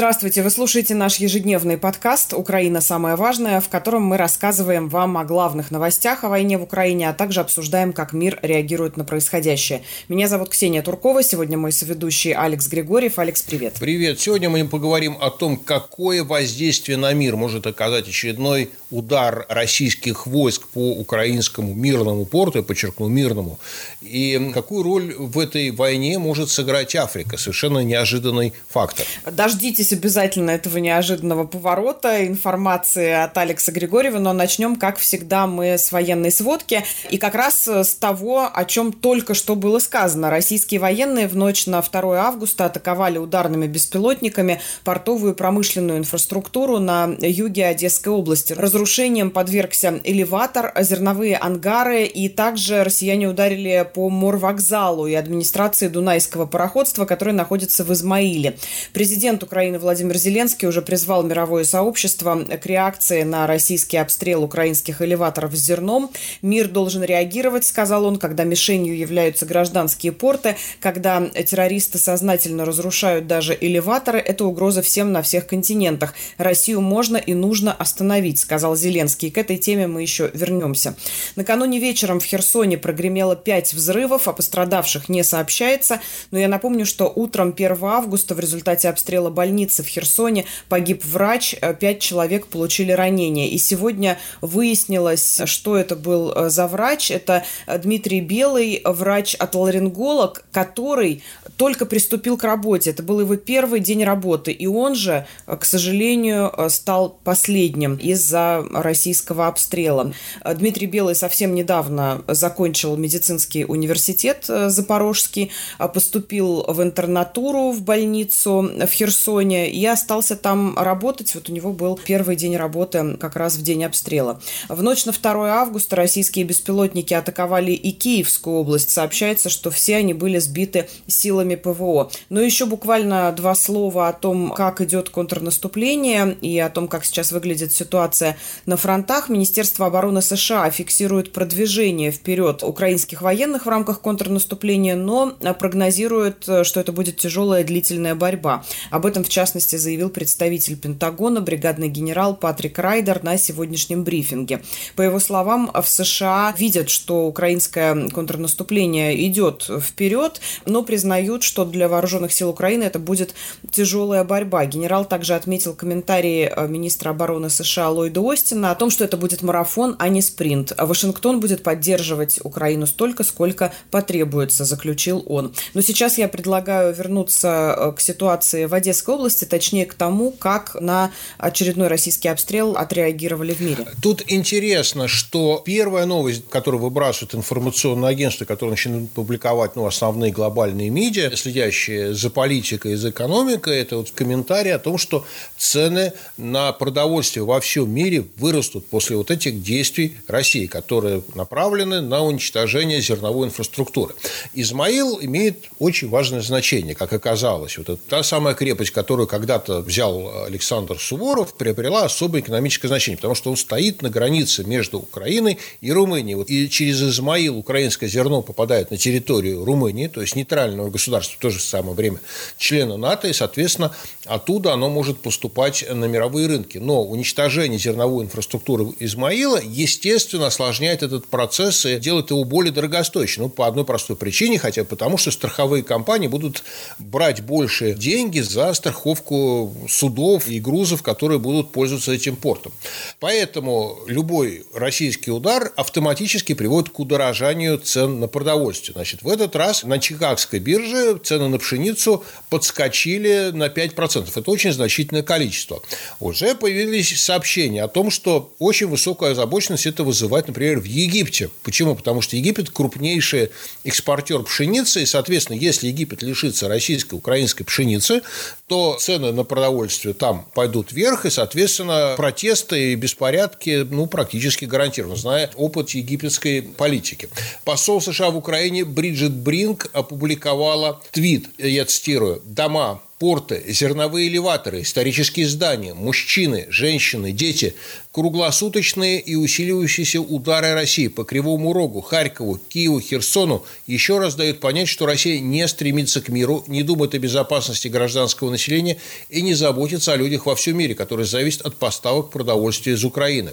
Здравствуйте, вы слушаете наш ежедневный подкаст «Украина. Самое важное», в котором мы рассказываем вам о главных новостях о войне в Украине, а также обсуждаем, как мир реагирует на происходящее. Меня зовут Ксения Туркова, сегодня мой соведущий Алекс Григорьев. Алекс, привет. Привет. Сегодня мы поговорим о том, какое воздействие на мир может оказать очередной удар российских войск по украинскому мирному порту, я подчеркну, мирному, и какую роль в этой войне может сыграть Африка. Совершенно неожиданный фактор. Дождитесь дождитесь обязательно этого неожиданного поворота информации от Алекса Григорьева, но начнем, как всегда, мы с военной сводки. И как раз с того, о чем только что было сказано. Российские военные в ночь на 2 августа атаковали ударными беспилотниками портовую промышленную инфраструктуру на юге Одесской области. Разрушением подвергся элеватор, зерновые ангары, и также россияне ударили по морвокзалу и администрации Дунайского пароходства, который находится в Измаиле. Президент Украины Владимир Зеленский уже призвал мировое сообщество к реакции на российский обстрел украинских элеваторов с зерном. Мир должен реагировать, сказал он, когда мишенью являются гражданские порты, когда террористы сознательно разрушают даже элеваторы. Это угроза всем на всех континентах. Россию можно и нужно остановить, сказал Зеленский. К этой теме мы еще вернемся. Накануне вечером в Херсоне прогремело пять взрывов, о пострадавших не сообщается. Но я напомню, что утром 1 августа в результате обстрела больницы больнице в Херсоне погиб врач, э, пять человек получили ранения. И сегодня выяснилось, что это был э, за врач. Это э, Дмитрий Белый, врач-отоларинголог, который только приступил к работе. Это был его первый день работы. И он же, к сожалению, стал последним из-за российского обстрела. Дмитрий Белый совсем недавно закончил медицинский университет Запорожский, поступил в интернатуру в больницу в Херсоне, районе и остался там работать. Вот у него был первый день работы как раз в день обстрела. В ночь на 2 августа российские беспилотники атаковали и Киевскую область. Сообщается, что все они были сбиты силами ПВО. Но еще буквально два слова о том, как идет контрнаступление и о том, как сейчас выглядит ситуация на фронтах. Министерство обороны США фиксирует продвижение вперед украинских военных в рамках контрнаступления, но прогнозирует, что это будет тяжелая длительная борьба. Об этом в частности, заявил представитель Пентагона, бригадный генерал Патрик Райдер на сегодняшнем брифинге. По его словам, в США видят, что украинское контрнаступление идет вперед, но признают, что для вооруженных сил Украины это будет тяжелая борьба. Генерал также отметил комментарии э, министра обороны США Ллойда Остина о том, что это будет марафон, а не спринт. Вашингтон будет поддерживать Украину столько, сколько потребуется, заключил он. Но сейчас я предлагаю вернуться э, к ситуации в Одесской области, области, точнее к тому, как на очередной российский обстрел отреагировали в мире. Тут интересно, что первая новость, которую выбрасывают информационные агентства, которые начинают публиковать ну, основные глобальные медиа, следящие за политикой и за экономикой, это вот комментарий о том, что цены на продовольствие во всем мире вырастут после вот этих действий России, которые направлены на уничтожение зерновой инфраструктуры. Измаил имеет очень важное значение, как оказалось. Вот это та самая крепость, которая которую когда-то взял Александр Суворов, приобрела особое экономическое значение, потому что он стоит на границе между Украиной и Румынией. И через Измаил украинское зерно попадает на территорию Румынии, то есть нейтрального государства, в то же самое время члена НАТО, и, соответственно, оттуда оно может поступать на мировые рынки. Но уничтожение зерновой инфраструктуры Измаила, естественно, осложняет этот процесс и делает его более дорогостоящим. Ну, по одной простой причине, хотя потому, что страховые компании будут брать больше деньги за страховку страховку судов и грузов, которые будут пользоваться этим портом. Поэтому любой российский удар автоматически приводит к удорожанию цен на продовольствие. Значит, в этот раз на Чикагской бирже цены на пшеницу подскочили на 5%. Это очень значительное количество. Уже появились сообщения о том, что очень высокая озабоченность это вызывает, например, в Египте. Почему? Потому что Египет крупнейший экспортер пшеницы, и, соответственно, если Египет лишится российской, украинской пшеницы, то цены на продовольствие там пойдут вверх, и, соответственно, протесты и беспорядки ну, практически гарантированы, зная опыт египетской политики. Посол США в Украине Бриджит Бринг опубликовала твит, я цитирую, «Дома порты, зерновые элеваторы, исторические здания, мужчины, женщины, дети, круглосуточные и усиливающиеся удары России по Кривому Рогу, Харькову, Киеву, Херсону еще раз дают понять, что Россия не стремится к миру, не думает о безопасности гражданского населения и не заботится о людях во всем мире, которые зависят от поставок продовольствия из Украины.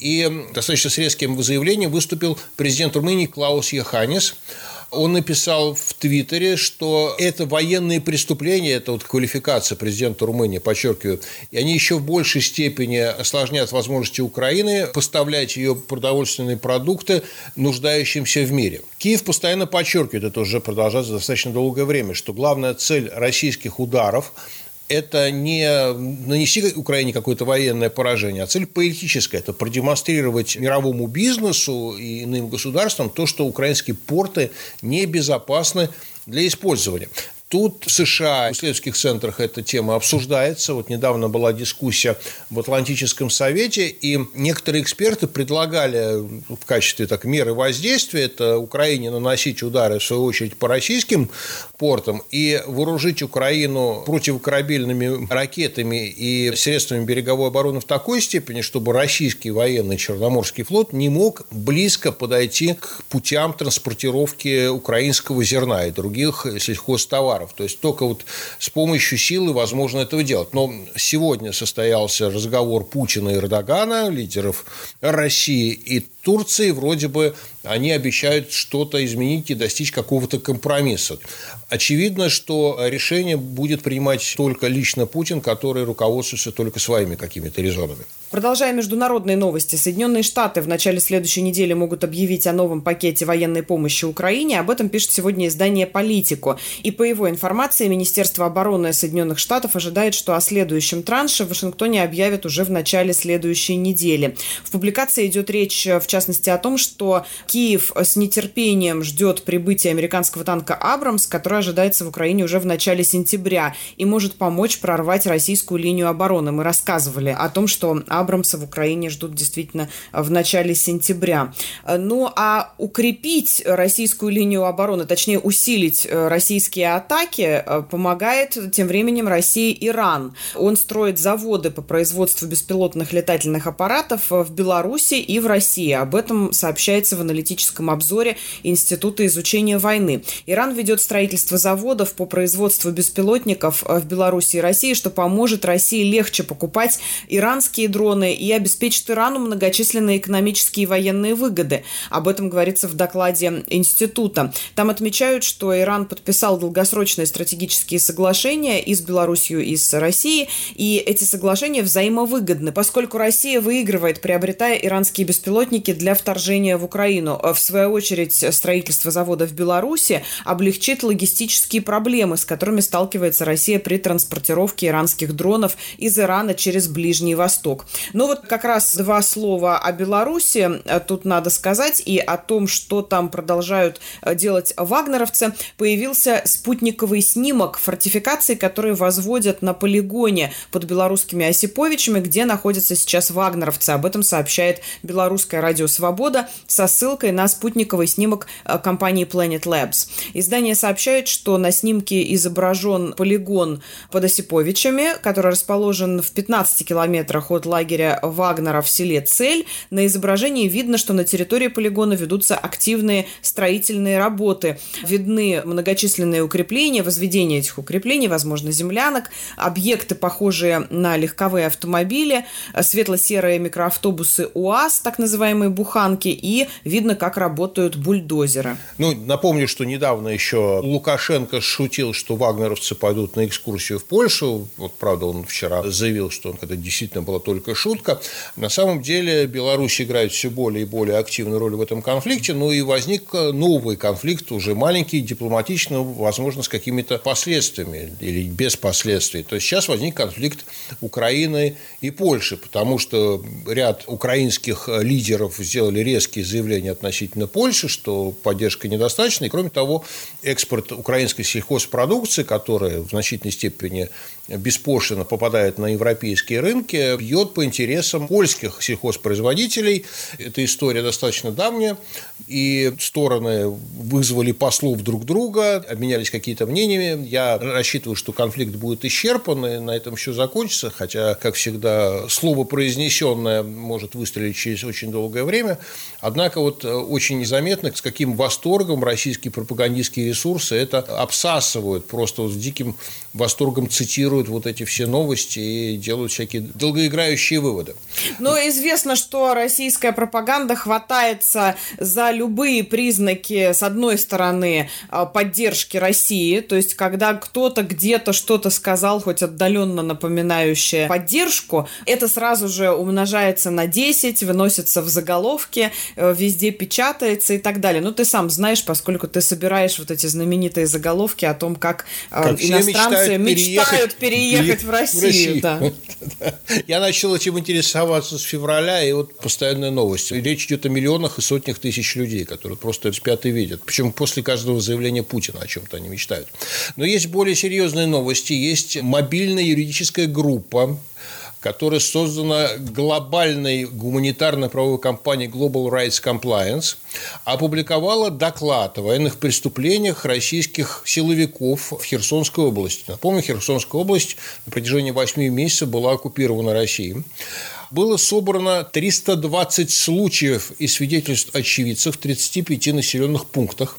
И достаточно с резким заявлением выступил президент Румынии Клаус Яханис он написал в Твиттере, что это военные преступления, это вот квалификация президента Румынии, подчеркиваю, и они еще в большей степени осложняют возможности Украины поставлять ее продовольственные продукты нуждающимся в мире. Киев постоянно подчеркивает, это уже продолжается достаточно долгое время, что главная цель российских ударов это не нанести Украине какое-то военное поражение, а цель политическая – это продемонстрировать мировому бизнесу и иным государствам то, что украинские порты небезопасны для использования. Тут в США, в исследовательских центрах эта тема обсуждается. Вот недавно была дискуссия в Атлантическом совете, и некоторые эксперты предлагали в качестве так, меры воздействия это Украине наносить удары, в свою очередь, по российским портам и вооружить Украину противокорабельными ракетами и средствами береговой обороны в такой степени, чтобы российский военный Черноморский флот не мог близко подойти к путям транспортировки украинского зерна и других сельхозтоваров ударов. То есть только вот с помощью силы возможно этого делать. Но сегодня состоялся разговор Путина и Эрдогана, лидеров России и Турции. Вроде бы они обещают что-то изменить и достичь какого-то компромисса. Очевидно, что решение будет принимать только лично Путин, который руководствуется только своими какими-то резонами. Продолжая международные новости, Соединенные Штаты в начале следующей недели могут объявить о новом пакете военной помощи Украине. Об этом пишет сегодня издание «Политику». И по его информации, Министерство обороны Соединенных Штатов ожидает, что о следующем транше в Вашингтоне объявят уже в начале следующей недели. В публикации идет речь, в частности, о том, что Киев с нетерпением ждет прибытия американского танка «Абрамс», который ожидается в Украине уже в начале сентября и может помочь прорвать российскую линию обороны. Мы рассказывали о том, что Абрамса в Украине ждут действительно в начале сентября. Ну а укрепить российскую линию обороны, точнее усилить э, российские атаки, э, помогает тем временем России Иран. Он строит заводы по производству беспилотных летательных аппаратов в Беларуси и в России. Об этом сообщается в аналитическом обзоре Института изучения войны. Иран ведет строительство заводов по производству беспилотников в Беларуси и России, что поможет России легче покупать иранские дроны, и обеспечит Ирану многочисленные экономические и военные выгоды. Об этом говорится в докладе института. Там отмечают, что Иран подписал долгосрочные стратегические соглашения и с Белоруссией, и с Россией, и эти соглашения взаимовыгодны, поскольку Россия выигрывает, приобретая иранские беспилотники для вторжения в Украину. В свою очередь, строительство завода в Беларуси облегчит логистические проблемы, с которыми сталкивается Россия при транспортировке иранских дронов из Ирана через Ближний Восток. Ну вот как раз два слова о Беларуси э, тут надо сказать и о том, что там продолжают э, делать вагнеровцы. Появился спутниковый снимок фортификаций, которые возводят на полигоне под белорусскими Осиповичами, где находятся сейчас вагнеровцы. Об этом сообщает белорусское радио «Свобода» со ссылкой на спутниковый снимок э, компании Planet Labs. Издание сообщает, что на снимке изображен полигон под Осиповичами, который расположен в 15 километрах от лагеря лагеря Вагнера в селе Цель. На изображении видно, что на территории полигона ведутся активные строительные работы. Видны многочисленные укрепления, возведение этих укреплений, возможно, землянок, объекты, похожие на легковые автомобили, светло-серые микроавтобусы УАЗ, так называемые буханки, и видно, как работают бульдозеры. Ну, напомню, что недавно еще Лукашенко шутил, что вагнеровцы пойдут на экскурсию в Польшу. Вот, правда, он вчера заявил, что это действительно была только шутка. На самом деле Беларусь играет все более и более активную роль в этом конфликте, ну и возник новый конфликт, уже маленький, дипломатичный, возможно, с какими-то последствиями или без последствий. То есть сейчас возник конфликт Украины и Польши, потому что ряд украинских лидеров Лавров сделали резкие заявления относительно Польши, что поддержка недостаточна. И, кроме того, экспорт украинской сельхозпродукции, которая в значительной степени беспошлино попадает на европейские рынки, бьет по интересам польских сельхозпроизводителей. Эта история достаточно давняя, и стороны вызвали послов друг друга, обменялись какие-то мнениями. Я рассчитываю, что конфликт будет исчерпан, и на этом все закончится, хотя, как всегда, слово произнесенное может выстрелить через очень долгое время. Однако вот очень незаметно, с каким восторгом российские пропагандистские ресурсы это обсасывают, просто вот с диким восторгом цитируют анализируют вот эти все новости и делают всякие долгоиграющие выводы. Но известно, что российская пропаганда хватается за любые признаки, с одной стороны, а, поддержки России, то есть когда кто-то где-то что-то сказал, хоть отдаленно напоминающее поддержку, это сразу же умножается на 10, выносится в заголовки, э, везде печатается и так далее. Ну, ты сам знаешь, поскольку ты собираешь вот эти знаменитые заголовки о том, как, э, как иностранцы мечтают, мечтают переехать в Россию. В Россию. Да. Я начал этим интересоваться с февраля, и вот постоянная новость. Речь идет о миллионах и сотнях тысяч людей, которые просто спят и видят. Причем после каждого заявления Путина о чем-то они мечтают. Но есть более серьезные новости. Есть мобильная юридическая группа, которая создана глобальной гуманитарно-правовой компанией Global Rights Compliance, опубликовала доклад о военных преступлениях российских силовиков в Херсонской области. Напомню, Херсонская область на протяжении 8 месяцев была оккупирована Россией было собрано 320 случаев и свидетельств очевидцев в 35 населенных пунктах.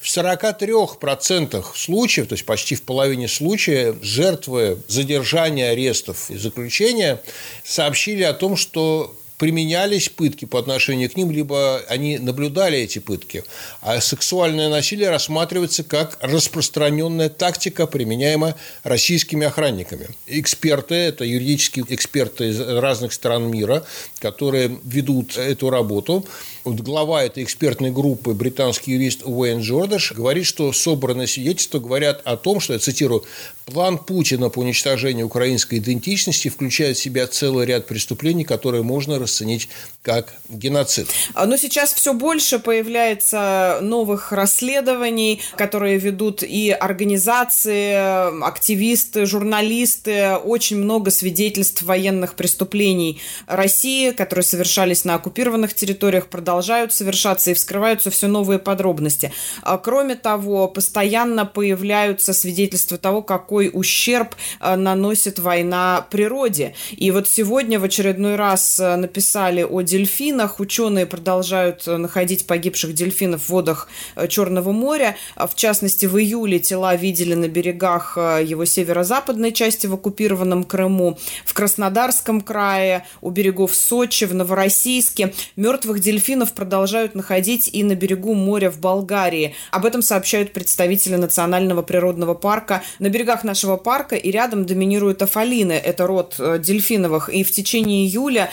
В 43% случаев, то есть почти в половине случаев, жертвы задержания, арестов и заключения сообщили о том, что применялись пытки по отношению к ним, либо они наблюдали эти пытки. А сексуальное насилие рассматривается как распространенная тактика, применяемая российскими охранниками. Эксперты, это юридические эксперты из разных стран мира, которые ведут эту работу, вот глава этой экспертной группы, британский юрист Уэйн Джордаш, говорит, что собранные свидетельства говорят о том, что, я цитирую, план Путина по уничтожению украинской идентичности включает в себя целый ряд преступлений, которые можно расценить как геноцид. Но сейчас все больше появляется новых расследований, которые ведут и организации, активисты, журналисты, очень много свидетельств военных преступлений России, которые совершались на оккупированных территориях, продолжают совершаться и вскрываются все новые подробности. А, кроме того, постоянно появляются свидетельства того, какой ущерб а, наносит война природе. И вот сегодня в очередной раз а, написали о дельфинах. Ученые продолжают находить погибших дельфинов в водах Черного моря. В частности, в июле тела видели на берегах его северо-западной части в оккупированном Крыму, в Краснодарском крае, у берегов Сочи, в Новороссийске. Мертвых дельфинов продолжают находить и на берегу моря в Болгарии. Об этом сообщают представители Национального природного парка. На берегах нашего парка и рядом доминируют афалины, это род э, дельфиновых. И в течение июля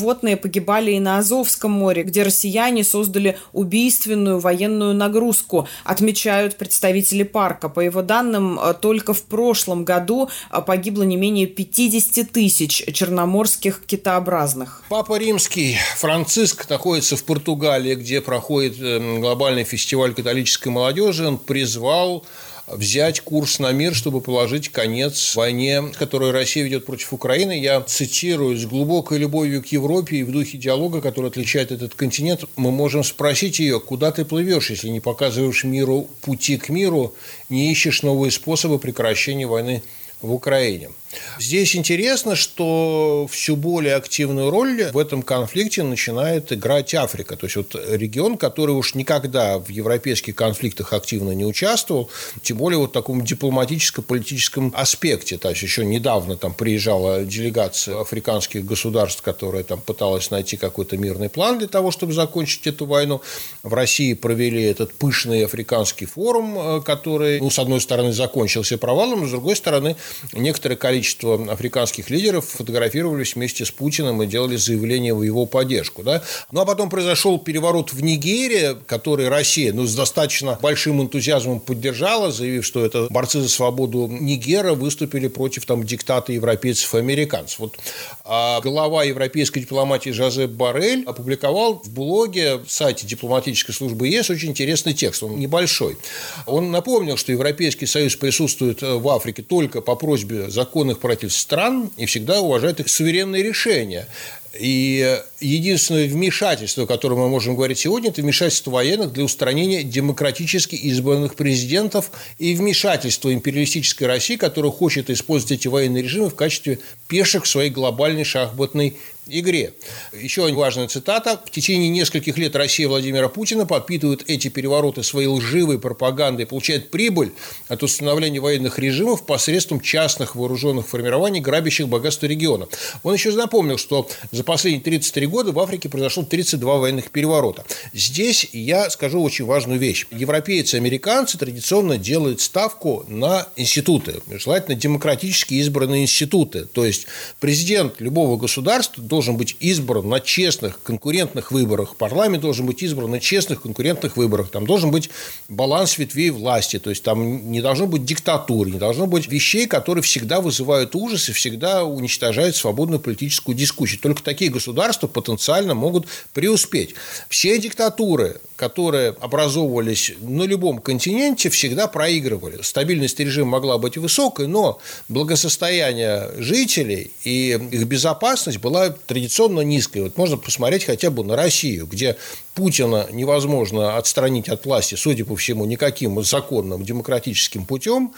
животные погибали и на Азовском море, где россияне создали убийственную военную нагрузку, отмечают представители парка. По его данным, э, только в прошлом году э, погибло не менее 50 тысяч черноморских китообразных. Папа Римский Франциск находится в Португалии, где проходит эм, глобальный фестиваль католической молодежи, он призвал взять курс на мир, чтобы положить конец войне, которую Россия ведет против Украины. Я цитирую, с глубокой любовью к Европе и в духе диалога, который отличает этот континент, мы можем спросить ее, куда ты плывешь, если не показываешь миру пути к миру, не ищешь новые способы прекращения войны в Украине. Здесь интересно, что все более активную роль в этом конфликте начинает играть Африка. То есть, вот регион, который уж никогда в европейских конфликтах активно не участвовал, тем более вот в таком дипломатическо-политическом аспекте. То есть, еще недавно там приезжала делегация африканских государств, которая там пыталась найти какой-то мирный план для того, чтобы закончить эту войну. В России провели этот пышный африканский форум, э, который, ну, с одной стороны, закончился провалом, с другой стороны, некоторое количество количество африканских лидеров фотографировались вместе с Путиным и делали заявление в его поддержку. Да? Ну а потом произошел переворот в Нигерии, который Россия ну, с достаточно большим энтузиазмом поддержала, заявив, что это борцы за свободу Нигера выступили против там, диктата европейцев и американцев. Вот, а глава европейской дипломатии Жозеп Барель опубликовал в блоге, сайте дипломатической службы ЕС очень интересный текст, он небольшой. Он напомнил, что Европейский Союз присутствует в Африке только по просьбе законных правительств стран и всегда уважает их суверенные решения. И единственное вмешательство, о котором мы можем говорить сегодня, это вмешательство военных для устранения демократически избранных президентов и вмешательство империалистической России, которая хочет использовать эти военные режимы в качестве пешек в своей глобальной шахматной игре. Еще важная цитата. В течение нескольких лет Россия Владимира Путина подпитывает эти перевороты своей лживой пропагандой, получает прибыль от установления военных режимов посредством частных вооруженных формирований, грабящих богатство региона. Он еще напомнил, что за последние 33 года в Африке произошло 32 военных переворота. Здесь я скажу очень важную вещь. Европейцы и американцы традиционно делают ставку на институты, желательно демократически избранные институты. То есть президент любого государства должен быть избран на честных конкурентных выборах, парламент должен быть избран на честных конкурентных выборах, там должен быть баланс ветвей власти, то есть там не должно быть диктатуры, не должно быть вещей, которые всегда вызывают ужас и всегда уничтожают свободную политическую дискуссию. Только такие государства потенциально могут преуспеть. Все диктатуры, которые образовывались на любом континенте, всегда проигрывали. Стабильность режима могла быть высокой, но благосостояние жителей и их безопасность была традиционно низкой. Вот можно посмотреть хотя бы на Россию, где Путина невозможно отстранить от власти, судя по всему, никаким законным демократическим путем.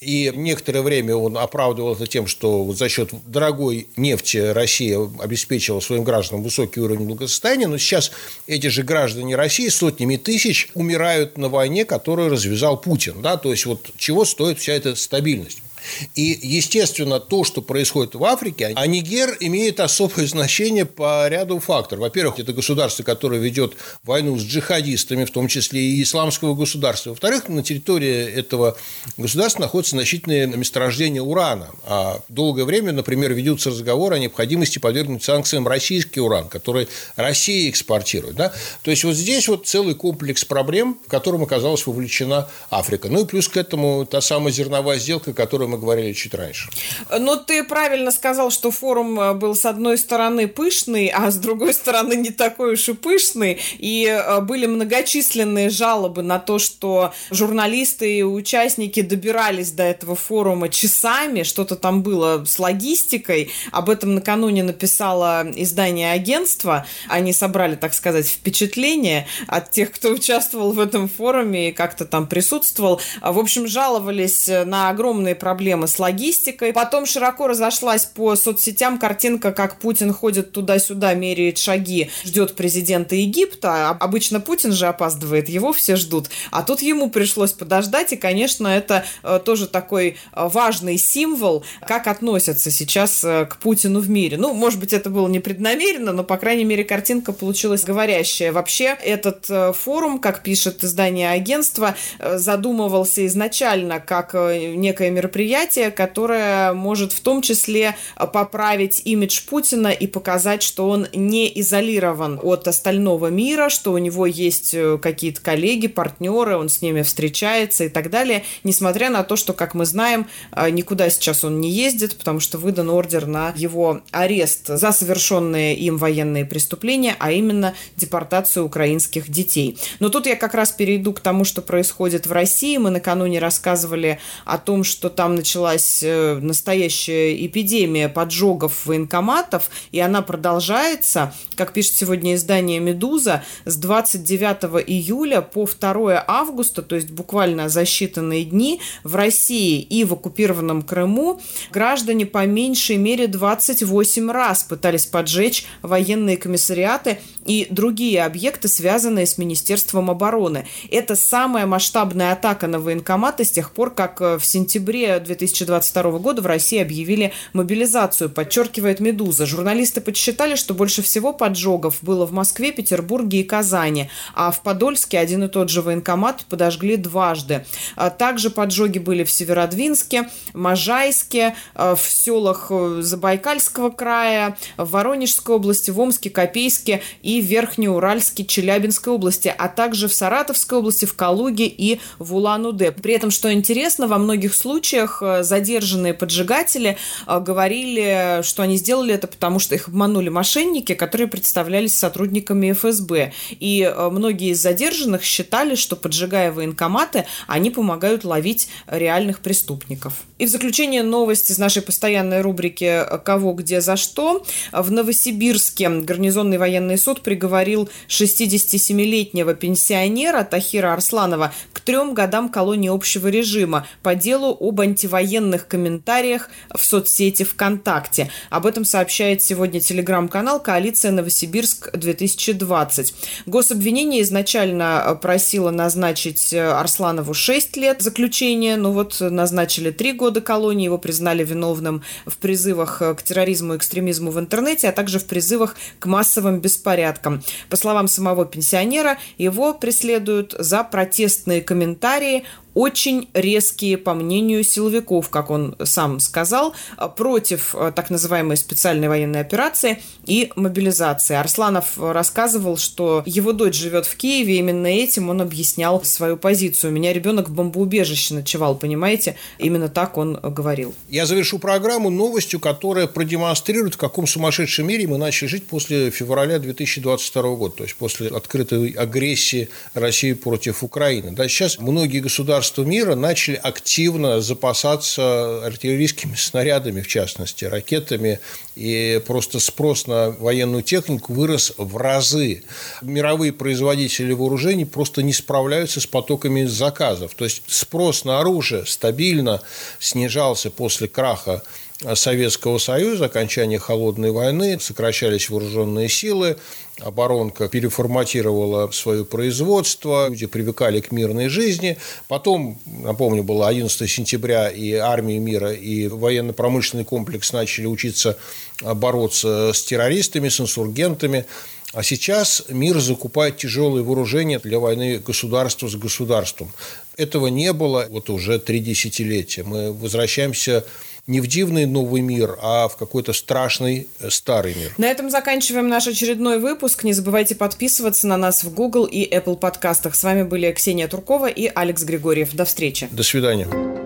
И некоторое время он оправдывал это тем, что за счет дорогой нефти Россия обеспечивала своим гражданам высокий уровень благосостояния. Но сейчас эти же граждане России сотнями тысяч умирают на войне, которую развязал Путин. Да? То есть, вот чего стоит вся эта стабильность? И, естественно, то, что происходит в Африке, а Нигер имеет особое значение по ряду факторов. Во-первых, это государство, которое ведет войну с джихадистами, в том числе и исламского государства. Во-вторых, на территории этого государства находится значительное месторождение урана. А долгое время, например, ведутся разговоры о необходимости подвергнуть санкциям российский уран, который Россия экспортирует. Да? То есть, вот здесь вот целый комплекс проблем, в котором оказалась вовлечена Африка. Ну и плюс к этому та самая зерновая сделка, которую мы мы говорили чуть раньше. Но ты правильно сказал, что форум э, был с одной стороны пышный, а с другой стороны не такой уж и пышный. И э, были многочисленные жалобы на то, что журналисты и участники добирались до этого форума часами, что-то там было с логистикой. Об этом накануне написало издание агентства. Они собрали, так сказать, впечатление от тех, кто участвовал в этом форуме и как-то там присутствовал. В общем, жаловались на огромные проблемы проблемы с логистикой. Потом широко разошлась по соцсетям картинка, как Путин ходит туда-сюда, меряет шаги, ждет президента Египта. Обычно Путин же опаздывает, его все ждут. А тут ему пришлось подождать, и, конечно, это э, тоже такой э, важный символ, как относятся сейчас э, к Путину в мире. Ну, может быть, это было непреднамеренно, но, по крайней мере, картинка получилась говорящая. Вообще, этот форум, как пишет издание агентства, задумывался изначально как некое мероприятие, мероприятие, которое может в том числе э, поправить имидж Путина и показать, что он не изолирован от остального мира, что у него есть э, какие-то коллеги, партнеры, он с ними встречается и так далее, несмотря на то, что, как мы знаем, э, никуда сейчас он не ездит, потому что выдан ордер на его арест за совершенные им военные преступления, а именно депортацию украинских детей. Но тут я как раз перейду к тому, что происходит в России. Мы накануне рассказывали о том, что там началась э, настоящая эпидемия поджогов военкоматов, и она продолжается, как пишет сегодня издание «Медуза», с 29 июля по 2 августа, то есть буквально за считанные дни, в России и в оккупированном Крыму граждане по меньшей мере 28 раз пытались поджечь военные комиссариаты и другие объекты, связанные с Министерством обороны. Это самая масштабная атака на военкоматы с тех пор, как в сентябре 2022 года в России объявили мобилизацию, подчеркивает «Медуза». Журналисты подсчитали, что больше всего поджогов было в Москве, Петербурге и Казани, а в Подольске один и тот же военкомат подожгли дважды. А также поджоги были в Северодвинске, Можайске, э, в селах э, Забайкальского края, в Воронежской области, в Омске, Копейске и Верхнеуральске, Челябинской области, а также в Саратовской области, в Калуге и в Улан-Удэ. При этом, что интересно, во многих случаях э, задержанные поджигатели говорили, что они сделали это потому, что их обманули мошенники, которые представлялись сотрудниками ФСБ. И многие из задержанных считали, что поджигая военкоматы, они помогают ловить реальных преступников. И в заключение новость из нашей постоянной рубрики «Кого, где, за что». В Новосибирске гарнизонный военный суд приговорил 67-летнего пенсионера Тахира Арсланова к трем годам колонии общего режима по делу об антивоенных комментариях в соцсети ВКонтакте. Об этом сообщает сегодня телеграм-канал «Коалиция Новосибирск-2020». Гособвинение изначально просило назначить Арсланову 6 лет заключения, но вот назначили 3 года колонии, его признали виновным в призывах к терроризму и экстремизму в интернете, а также в призывах к массовым беспорядкам. По словам самого пенсионера, его преследуют за протестные комментарии очень резкие, по мнению силовиков, как он сам сказал, против э, так называемой специальной военной операции и мобилизации. Арсланов рассказывал, что его дочь живет в Киеве, именно этим он объяснял свою позицию. У меня ребенок в бомбоубежище ночевал, понимаете? Именно так он говорил. Я завершу программу новостью, которая продемонстрирует, в каком сумасшедшем мире мы начали жить после февраля 2022 года, то есть после открытой агрессии России против Украины. Да, сейчас многие государства государства мира начали активно запасаться артиллерийскими снарядами, в частности, ракетами, и просто спрос на военную технику вырос в разы. Мировые производители вооружений просто не справляются с потоками заказов. То есть спрос на оружие стабильно снижался после краха Советского Союза, окончания холодной войны, сокращались вооруженные силы, оборонка переформатировала свое производство, люди привыкали к мирной жизни. Потом, напомню, было 11 сентября, и армия мира, и военно-промышленный комплекс начали учиться бороться с террористами, с инсургентами. А сейчас мир закупает тяжелые вооружения для войны государства с государством. Этого не было вот уже три десятилетия. Мы возвращаемся не в дивный новый мир, а в какой-то страшный э, старый мир. На этом заканчиваем наш очередной выпуск. Не забывайте подписываться на нас в Google и Apple подкастах. С вами были Ксения Туркова и Алекс Григорьев. До встречи. До свидания.